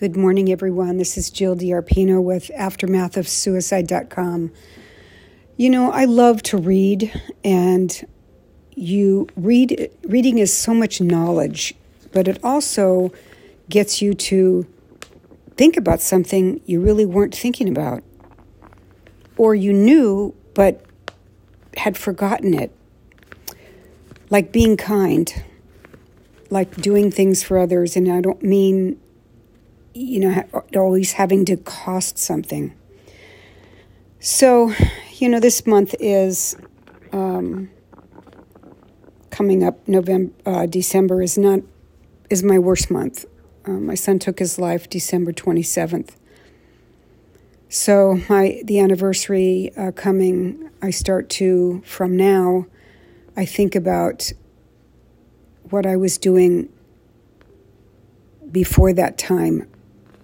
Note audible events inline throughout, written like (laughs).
Good morning, everyone. This is Jill DiArpino with AftermathOfSuicide.com. You know, I love to read, and you read. Reading is so much knowledge, but it also gets you to think about something you really weren't thinking about, or you knew but had forgotten it. Like being kind, like doing things for others, and I don't mean you know, always having to cost something. So, you know, this month is um, coming up. November, uh, December is not is my worst month. Uh, my son took his life December twenty seventh. So my the anniversary uh, coming, I start to from now. I think about what I was doing before that time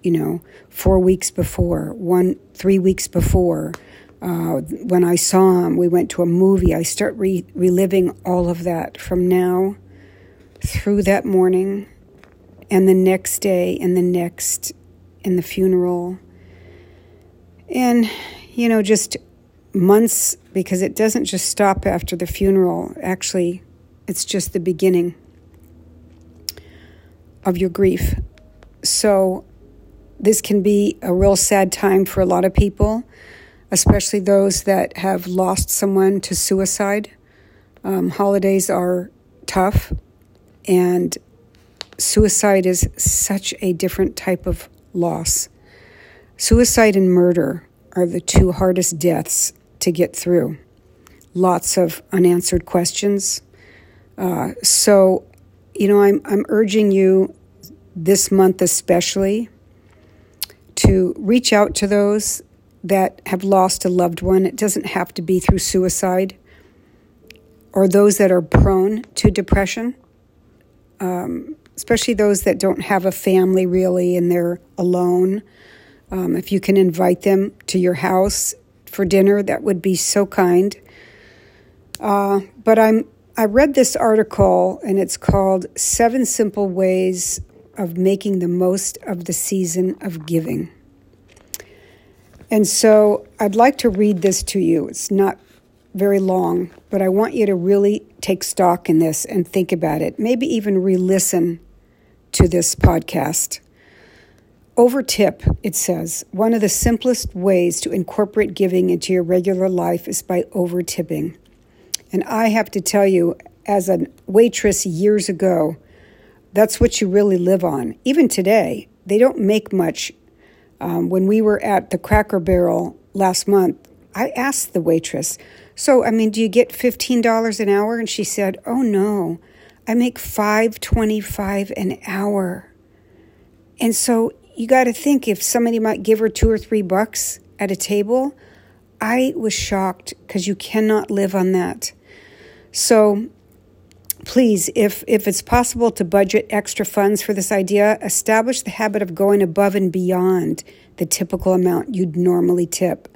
you know, four weeks before, one, three weeks before. Uh, when I saw him, we went to a movie. I start re- reliving all of that from now through that morning and the next day and the next and the funeral. And, you know, just months because it doesn't just stop after the funeral. Actually, it's just the beginning of your grief. So this can be a real sad time for a lot of people, especially those that have lost someone to suicide. Um, holidays are tough, and suicide is such a different type of loss. Suicide and murder are the two hardest deaths to get through. Lots of unanswered questions. Uh, so, you know, I'm, I'm urging you this month especially to reach out to those that have lost a loved one. It doesn't have to be through suicide or those that are prone to depression, um, especially those that don't have a family really and they're alone. Um, if you can invite them to your house for dinner, that would be so kind. Uh, but I'm I read this article and it's called Seven Simple Ways of Making the Most of the Season of Giving. And so I'd like to read this to you. It's not very long, but I want you to really take stock in this and think about it. Maybe even re listen to this podcast. Over tip, it says, one of the simplest ways to incorporate giving into your regular life is by over tipping. And I have to tell you, as a waitress years ago, that's what you really live on. Even today, they don't make much um, when we were at the Cracker Barrel last month, I asked the waitress, So, I mean, do you get $15 an hour? And she said, Oh, no, I make five twenty-five an hour. And so you got to think if somebody might give her two or three bucks at a table. I was shocked because you cannot live on that. So please, if, if it's possible to budget extra funds for this idea, establish the habit of going above and beyond the typical amount you'd normally tip.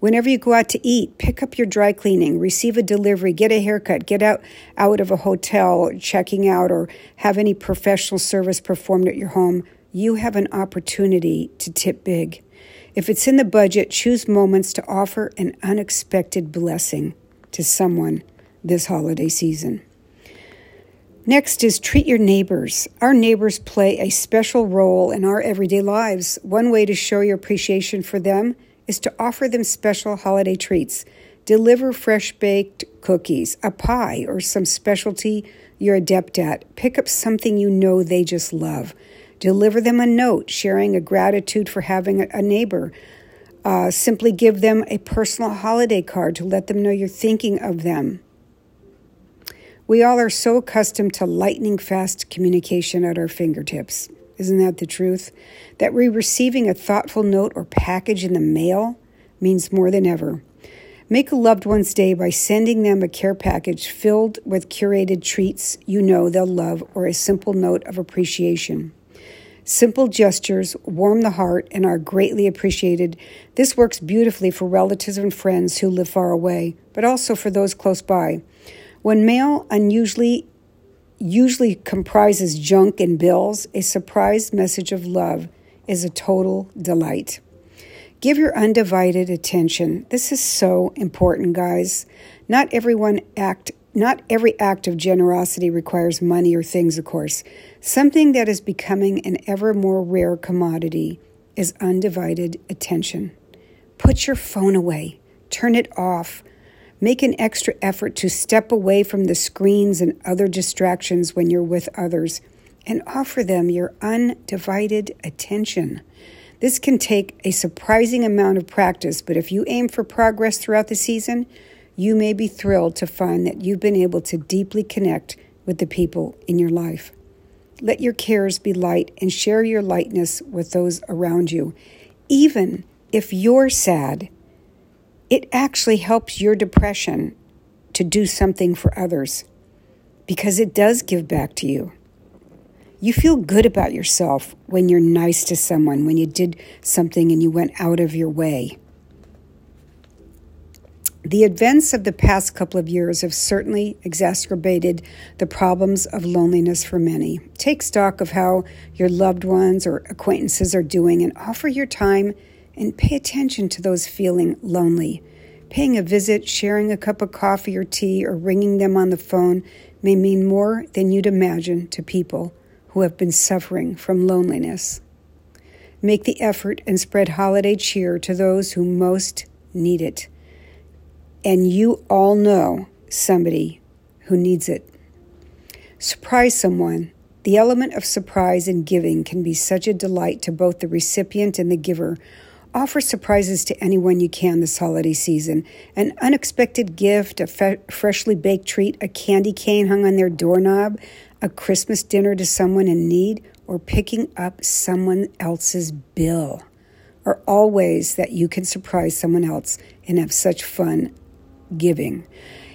Whenever you go out to eat, pick up your dry cleaning, receive a delivery, get a haircut, get out, out of a hotel, checking out, or have any professional service performed at your home, you have an opportunity to tip big. If it's in the budget, choose moments to offer an unexpected blessing to someone this holiday season. Next is treat your neighbors. Our neighbors play a special role in our everyday lives. One way to show your appreciation for them is to offer them special holiday treats. Deliver fresh baked cookies, a pie, or some specialty you're adept at. Pick up something you know they just love. Deliver them a note sharing a gratitude for having a neighbor. Uh, simply give them a personal holiday card to let them know you're thinking of them. We all are so accustomed to lightning fast communication at our fingertips. Isn't that the truth? That we receiving a thoughtful note or package in the mail means more than ever. Make a loved one's day by sending them a care package filled with curated treats you know they'll love or a simple note of appreciation. Simple gestures warm the heart and are greatly appreciated. This works beautifully for relatives and friends who live far away, but also for those close by. When mail unusually usually comprises junk and bills, a surprise message of love is a total delight. Give your undivided attention. This is so important, guys. Not everyone act not every act of generosity requires money or things, of course. Something that is becoming an ever more rare commodity is undivided attention. Put your phone away, turn it off. Make an extra effort to step away from the screens and other distractions when you're with others and offer them your undivided attention. This can take a surprising amount of practice, but if you aim for progress throughout the season, you may be thrilled to find that you've been able to deeply connect with the people in your life. Let your cares be light and share your lightness with those around you. Even if you're sad, it actually helps your depression to do something for others because it does give back to you. You feel good about yourself when you're nice to someone, when you did something and you went out of your way. The events of the past couple of years have certainly exacerbated the problems of loneliness for many. Take stock of how your loved ones or acquaintances are doing and offer your time and pay attention to those feeling lonely. Paying a visit, sharing a cup of coffee or tea, or ringing them on the phone may mean more than you'd imagine to people who have been suffering from loneliness. Make the effort and spread holiday cheer to those who most need it and you all know somebody who needs it. Surprise someone. The element of surprise in giving can be such a delight to both the recipient and the giver. Offer surprises to anyone you can this holiday season. An unexpected gift, a fe- freshly baked treat, a candy cane hung on their doorknob, a Christmas dinner to someone in need, or picking up someone else's bill are all ways that you can surprise someone else and have such fun giving.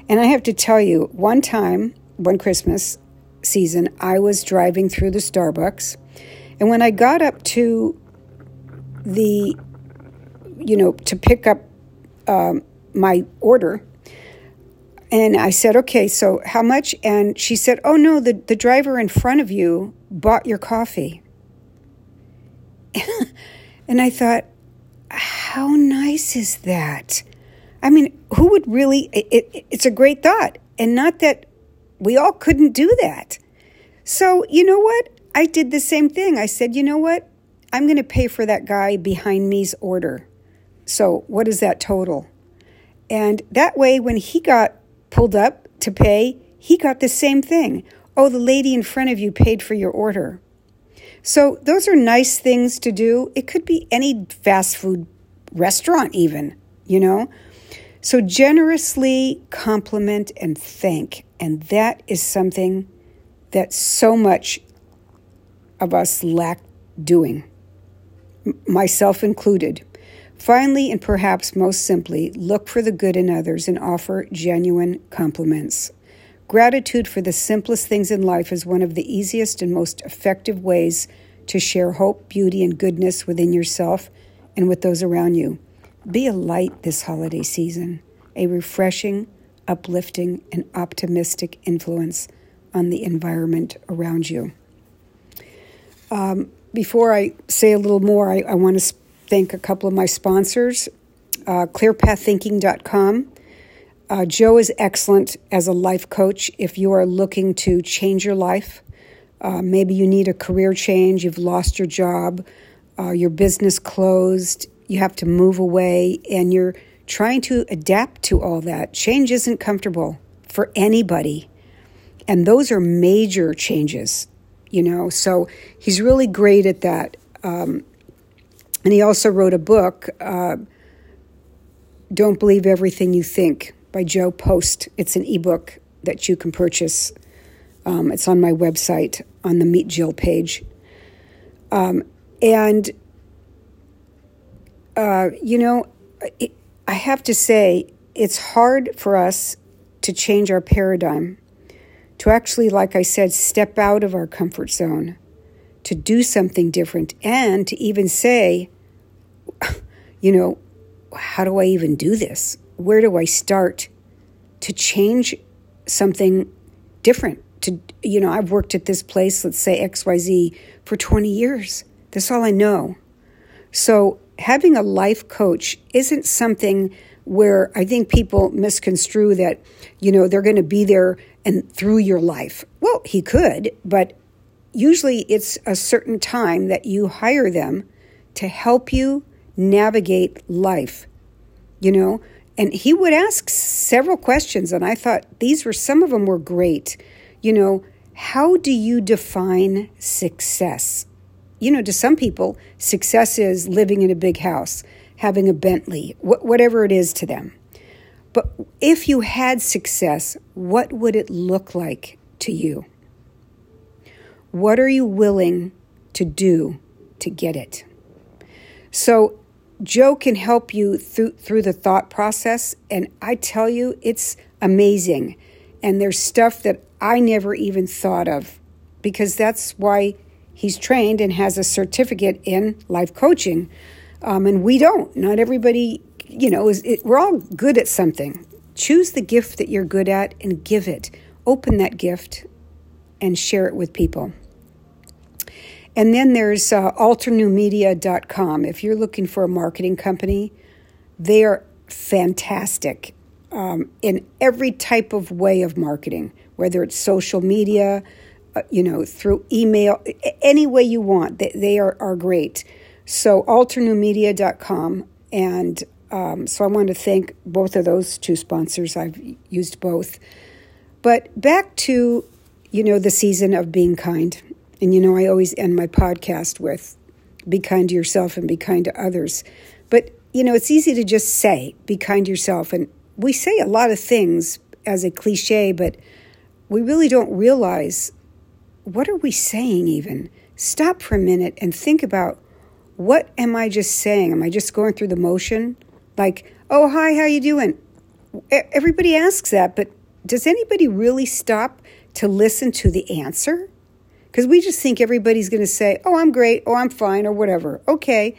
And I have to tell you, one time, one Christmas season, I was driving through the Starbucks, and when I got up to the, you know, to pick up um, my order, and I said, okay, so how much? And she said, oh no, the, the driver in front of you bought your coffee. (laughs) and I thought, how nice is that? I mean, who would really? It, it, it's a great thought, and not that we all couldn't do that. So, you know what? I did the same thing. I said, you know what? I'm going to pay for that guy behind me's order. So, what is that total? And that way, when he got pulled up to pay, he got the same thing. Oh, the lady in front of you paid for your order. So, those are nice things to do. It could be any fast food restaurant, even, you know. So generously compliment and thank. And that is something that so much of us lack doing, myself included. Finally, and perhaps most simply, look for the good in others and offer genuine compliments. Gratitude for the simplest things in life is one of the easiest and most effective ways to share hope, beauty, and goodness within yourself and with those around you. Be a light this holiday season, a refreshing, uplifting, and optimistic influence on the environment around you. Um, before I say a little more, I, I want to thank a couple of my sponsors uh, clearpaththinking.com. Uh, Joe is excellent as a life coach if you are looking to change your life. Uh, maybe you need a career change, you've lost your job, uh, your business closed, you have to move away, and you're trying to adapt to all that. Change isn't comfortable for anybody. And those are major changes, you know. So he's really great at that. Um, and he also wrote a book, uh, Don't Believe Everything You Think by Joe Post. It's an ebook that you can purchase. Um, it's on my website on the Meet Jill page. Um, and uh, you know, it, I have to say, it's hard for us to change our paradigm, to actually, like I said, step out of our comfort zone, to do something different, and to even say, (laughs) you know, how do I even do this? Where do I start to change something different? To, you know, I've worked at this place, let's say XYZ, for 20 years. That's all I know. So, having a life coach isn't something where I think people misconstrue that, you know, they're going to be there and through your life. Well, he could, but usually it's a certain time that you hire them to help you navigate life, you know? And he would ask several questions, and I thought these were some of them were great. You know, how do you define success? You know, to some people, success is living in a big house, having a Bentley, wh- whatever it is to them. But if you had success, what would it look like to you? What are you willing to do to get it? So, Joe can help you through, through the thought process, and I tell you, it's amazing. And there's stuff that I never even thought of because that's why he's trained and has a certificate in life coaching. Um, and we don't. Not everybody, you know, is, it, we're all good at something. Choose the gift that you're good at and give it. Open that gift and share it with people. And then there's uh, alternewmedia.com. If you're looking for a marketing company, they are fantastic um, in every type of way of marketing, whether it's social media, uh, you know, through email, any way you want. They, they are, are great. So, alternewmedia.com. And um, so I want to thank both of those two sponsors. I've used both. But back to, you know, the season of being kind. And, you know, I always end my podcast with be kind to yourself and be kind to others. But, you know, it's easy to just say, be kind to yourself. And we say a lot of things as a cliche, but we really don't realize what are we saying even? Stop for a minute and think about what am I just saying? Am I just going through the motion? Like, oh, hi, how you doing? Everybody asks that, but does anybody really stop to listen to the answer? Because we just think everybody's going to say, oh, I'm great, oh, I'm fine, or whatever. Okay.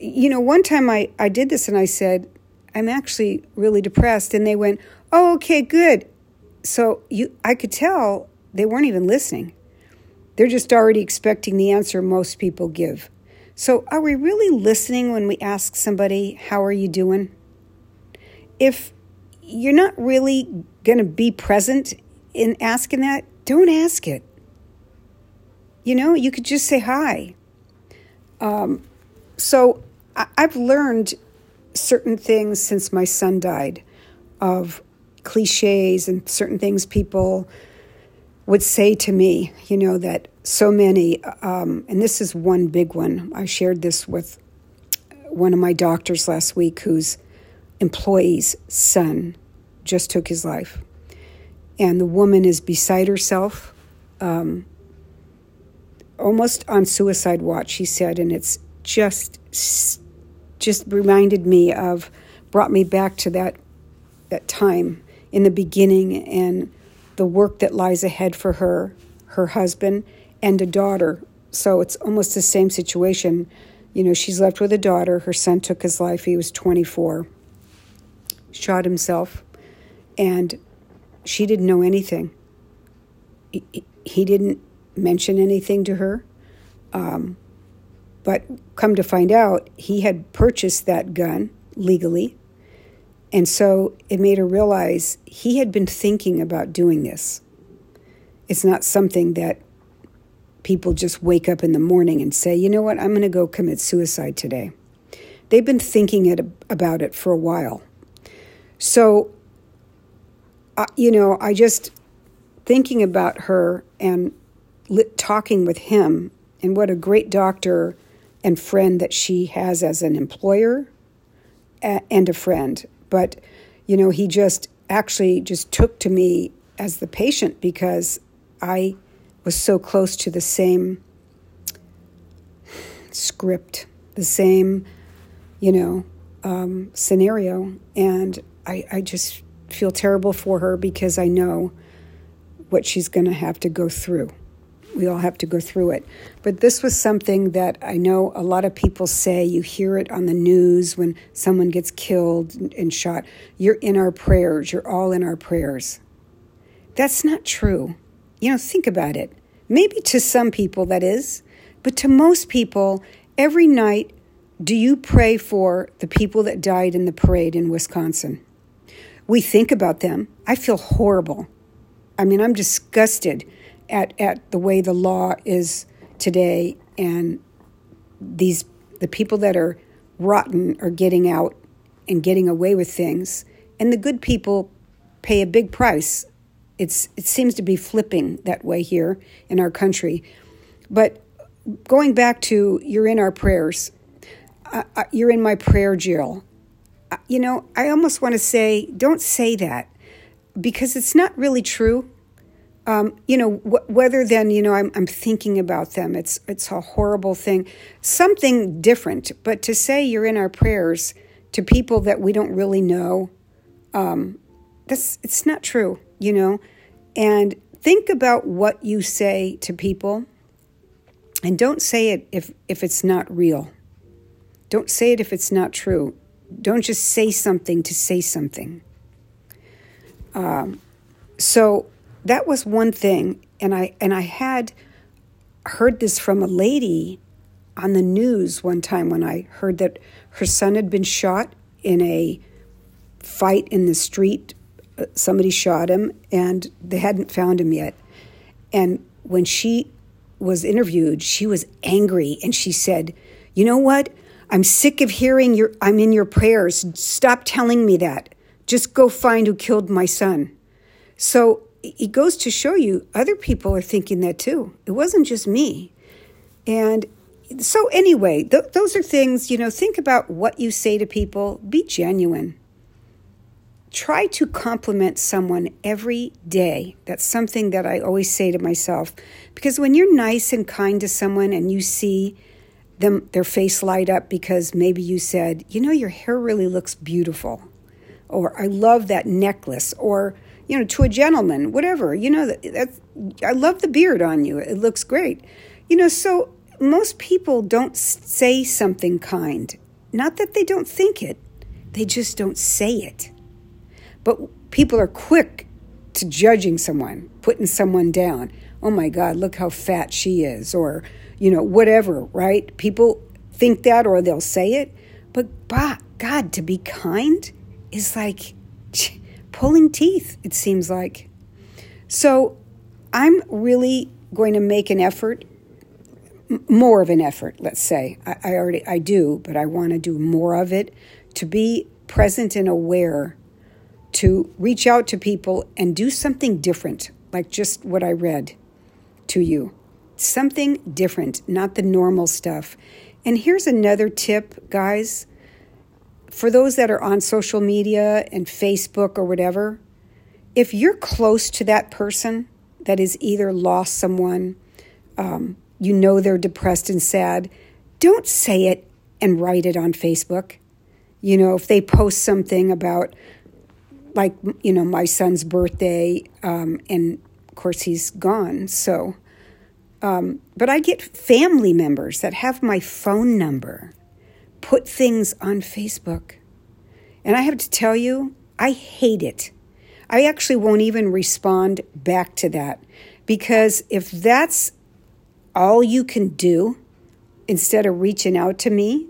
You know, one time I, I did this and I said, I'm actually really depressed. And they went, Oh, okay, good. So you, I could tell they weren't even listening. They're just already expecting the answer most people give. So, are we really listening when we ask somebody, How are you doing? If you're not really going to be present in asking that, don't ask it. You know, you could just say hi. Um, so, I- I've learned certain things since my son died of cliches and certain things people would say to me, you know, that so many, um, and this is one big one. I shared this with one of my doctors last week whose employee's son just took his life. And the woman is beside herself, um, almost on suicide watch, he said, and it's just just reminded me of, brought me back to that, that time in the beginning and the work that lies ahead for her, her husband, and a daughter. So it's almost the same situation. You know, she's left with a daughter. Her son took his life. He was 24, shot himself, and she didn't know anything. He, he didn't mention anything to her. Um, but come to find out, he had purchased that gun legally. And so it made her realize he had been thinking about doing this. It's not something that people just wake up in the morning and say, you know what, I'm going to go commit suicide today. They've been thinking it, about it for a while. So, uh, you know, I just thinking about her and talking with him and what a great doctor and friend that she has as an employer and a friend. But, you know, he just actually just took to me as the patient because I was so close to the same script, the same, you know, um, scenario. And I, I just feel terrible for her because I know what she's going to have to go through we all have to go through it. But this was something that I know a lot of people say. You hear it on the news when someone gets killed and shot. You're in our prayers. You're all in our prayers. That's not true. You know, think about it. Maybe to some people that is, but to most people, every night do you pray for the people that died in the parade in Wisconsin? We think about them. I feel horrible. I mean, I'm disgusted at, at the way the law is today and these the people that are rotten are getting out and getting away with things and the good people pay a big price. It's it seems to be flipping that way here in our country. But going back to you're in our prayers. Uh, you're in my prayer jail. Uh, you know, I almost want to say, don't say that because it's not really true. Um, you know, wh- whether then, you know, I'm, I'm thinking about them, it's, it's a horrible thing. Something different, but to say you're in our prayers to people that we don't really know, um, that's, it's not true, you know. And think about what you say to people and don't say it if, if it's not real. Don't say it if it's not true. Don't just say something to say something. Um, so that was one thing, and I and I had heard this from a lady on the news one time when I heard that her son had been shot in a fight in the street. Uh, somebody shot him, and they hadn't found him yet. And when she was interviewed, she was angry, and she said, "You know what? I'm sick of hearing your I'm in your prayers. Stop telling me that. Just go find who killed my son. So it goes to show you other people are thinking that too. It wasn't just me. And so anyway, th- those are things, you know, think about what you say to people, be genuine. Try to compliment someone every day. That's something that I always say to myself because when you're nice and kind to someone and you see them their face light up because maybe you said, "You know, your hair really looks beautiful." Or I love that necklace or you know, to a gentleman, whatever. You know, that, I love the beard on you. It looks great. You know, so most people don't say something kind. Not that they don't think it, they just don't say it. But people are quick to judging someone, putting someone down. Oh my God, look how fat she is, or you know, whatever, right? People think that or they'll say it. But God, to be kind is like pulling teeth, it seems like. So I'm really going to make an effort, more of an effort, let's say. I, I already I do, but I want to do more of it to be present and aware, to reach out to people and do something different, like just what I read to you something different, not the normal stuff. And here's another tip, guys. For those that are on social media and Facebook or whatever, if you're close to that person that has either lost someone, um, you know they're depressed and sad, don't say it and write it on Facebook. You know, if they post something about, like, you know, my son's birthday, um, and of course he's gone, so um, but I get family members that have my phone number put things on Facebook. And I have to tell you, I hate it. I actually won't even respond back to that because if that's all you can do instead of reaching out to me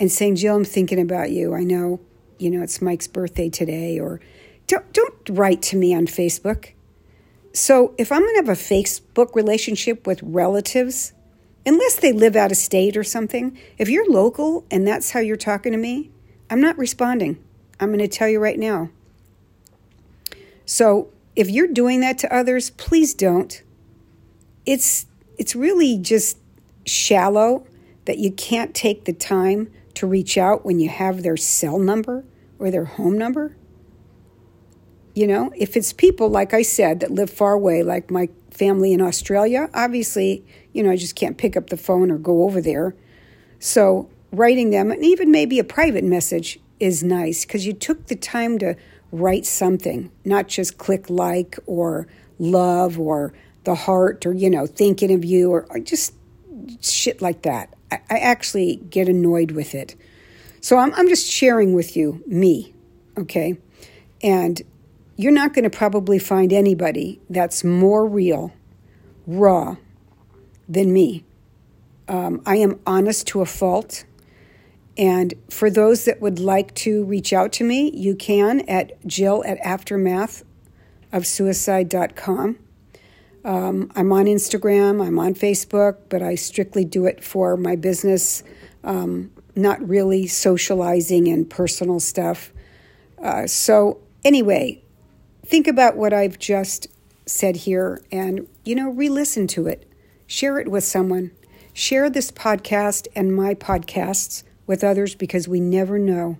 and saying, Jill, I'm thinking about you. I know, you know, it's Mike's birthday today, or don't, don't write to me on Facebook. So if I'm going to have a Facebook relationship with relatives, unless they live out of state or something, if you're local and that's how you're talking to me, I'm not responding. I'm going to tell you right now. So if you're doing that to others, please don't. It's it's really just shallow that you can't take the time to reach out when you have their cell number or their home number. You know, if it's people, like I said, that live far away, like my family in Australia, obviously, you know, I just can't pick up the phone or go over there. So writing them, and even maybe a private message, is nice because you took the time to write something, not just click like or love or the heart or, you know, thinking of you or, or just shit like that. I, I, actually get annoyed with it. So I'm, I'm just sharing with you me, okay? And you're not going to probably find anybody that's more real, raw than me. Um, I am honest to a fault, And for those that would like to reach out to me, you can at jill at aftermathofsuicide.com. Um, I'm on Instagram, I'm on Facebook, but I strictly do it for my business, um, not really socializing and personal stuff. Uh, so, anyway, think about what I've just said here and, you know, re listen to it. Share it with someone. Share this podcast and my podcasts with others because we never know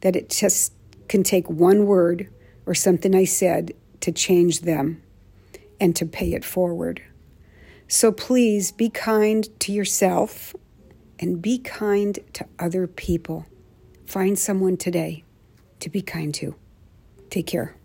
that it just can take one word or something I said to change them and to pay it forward. So please be kind to yourself and be kind to other people. Find someone today to be kind to. Take care.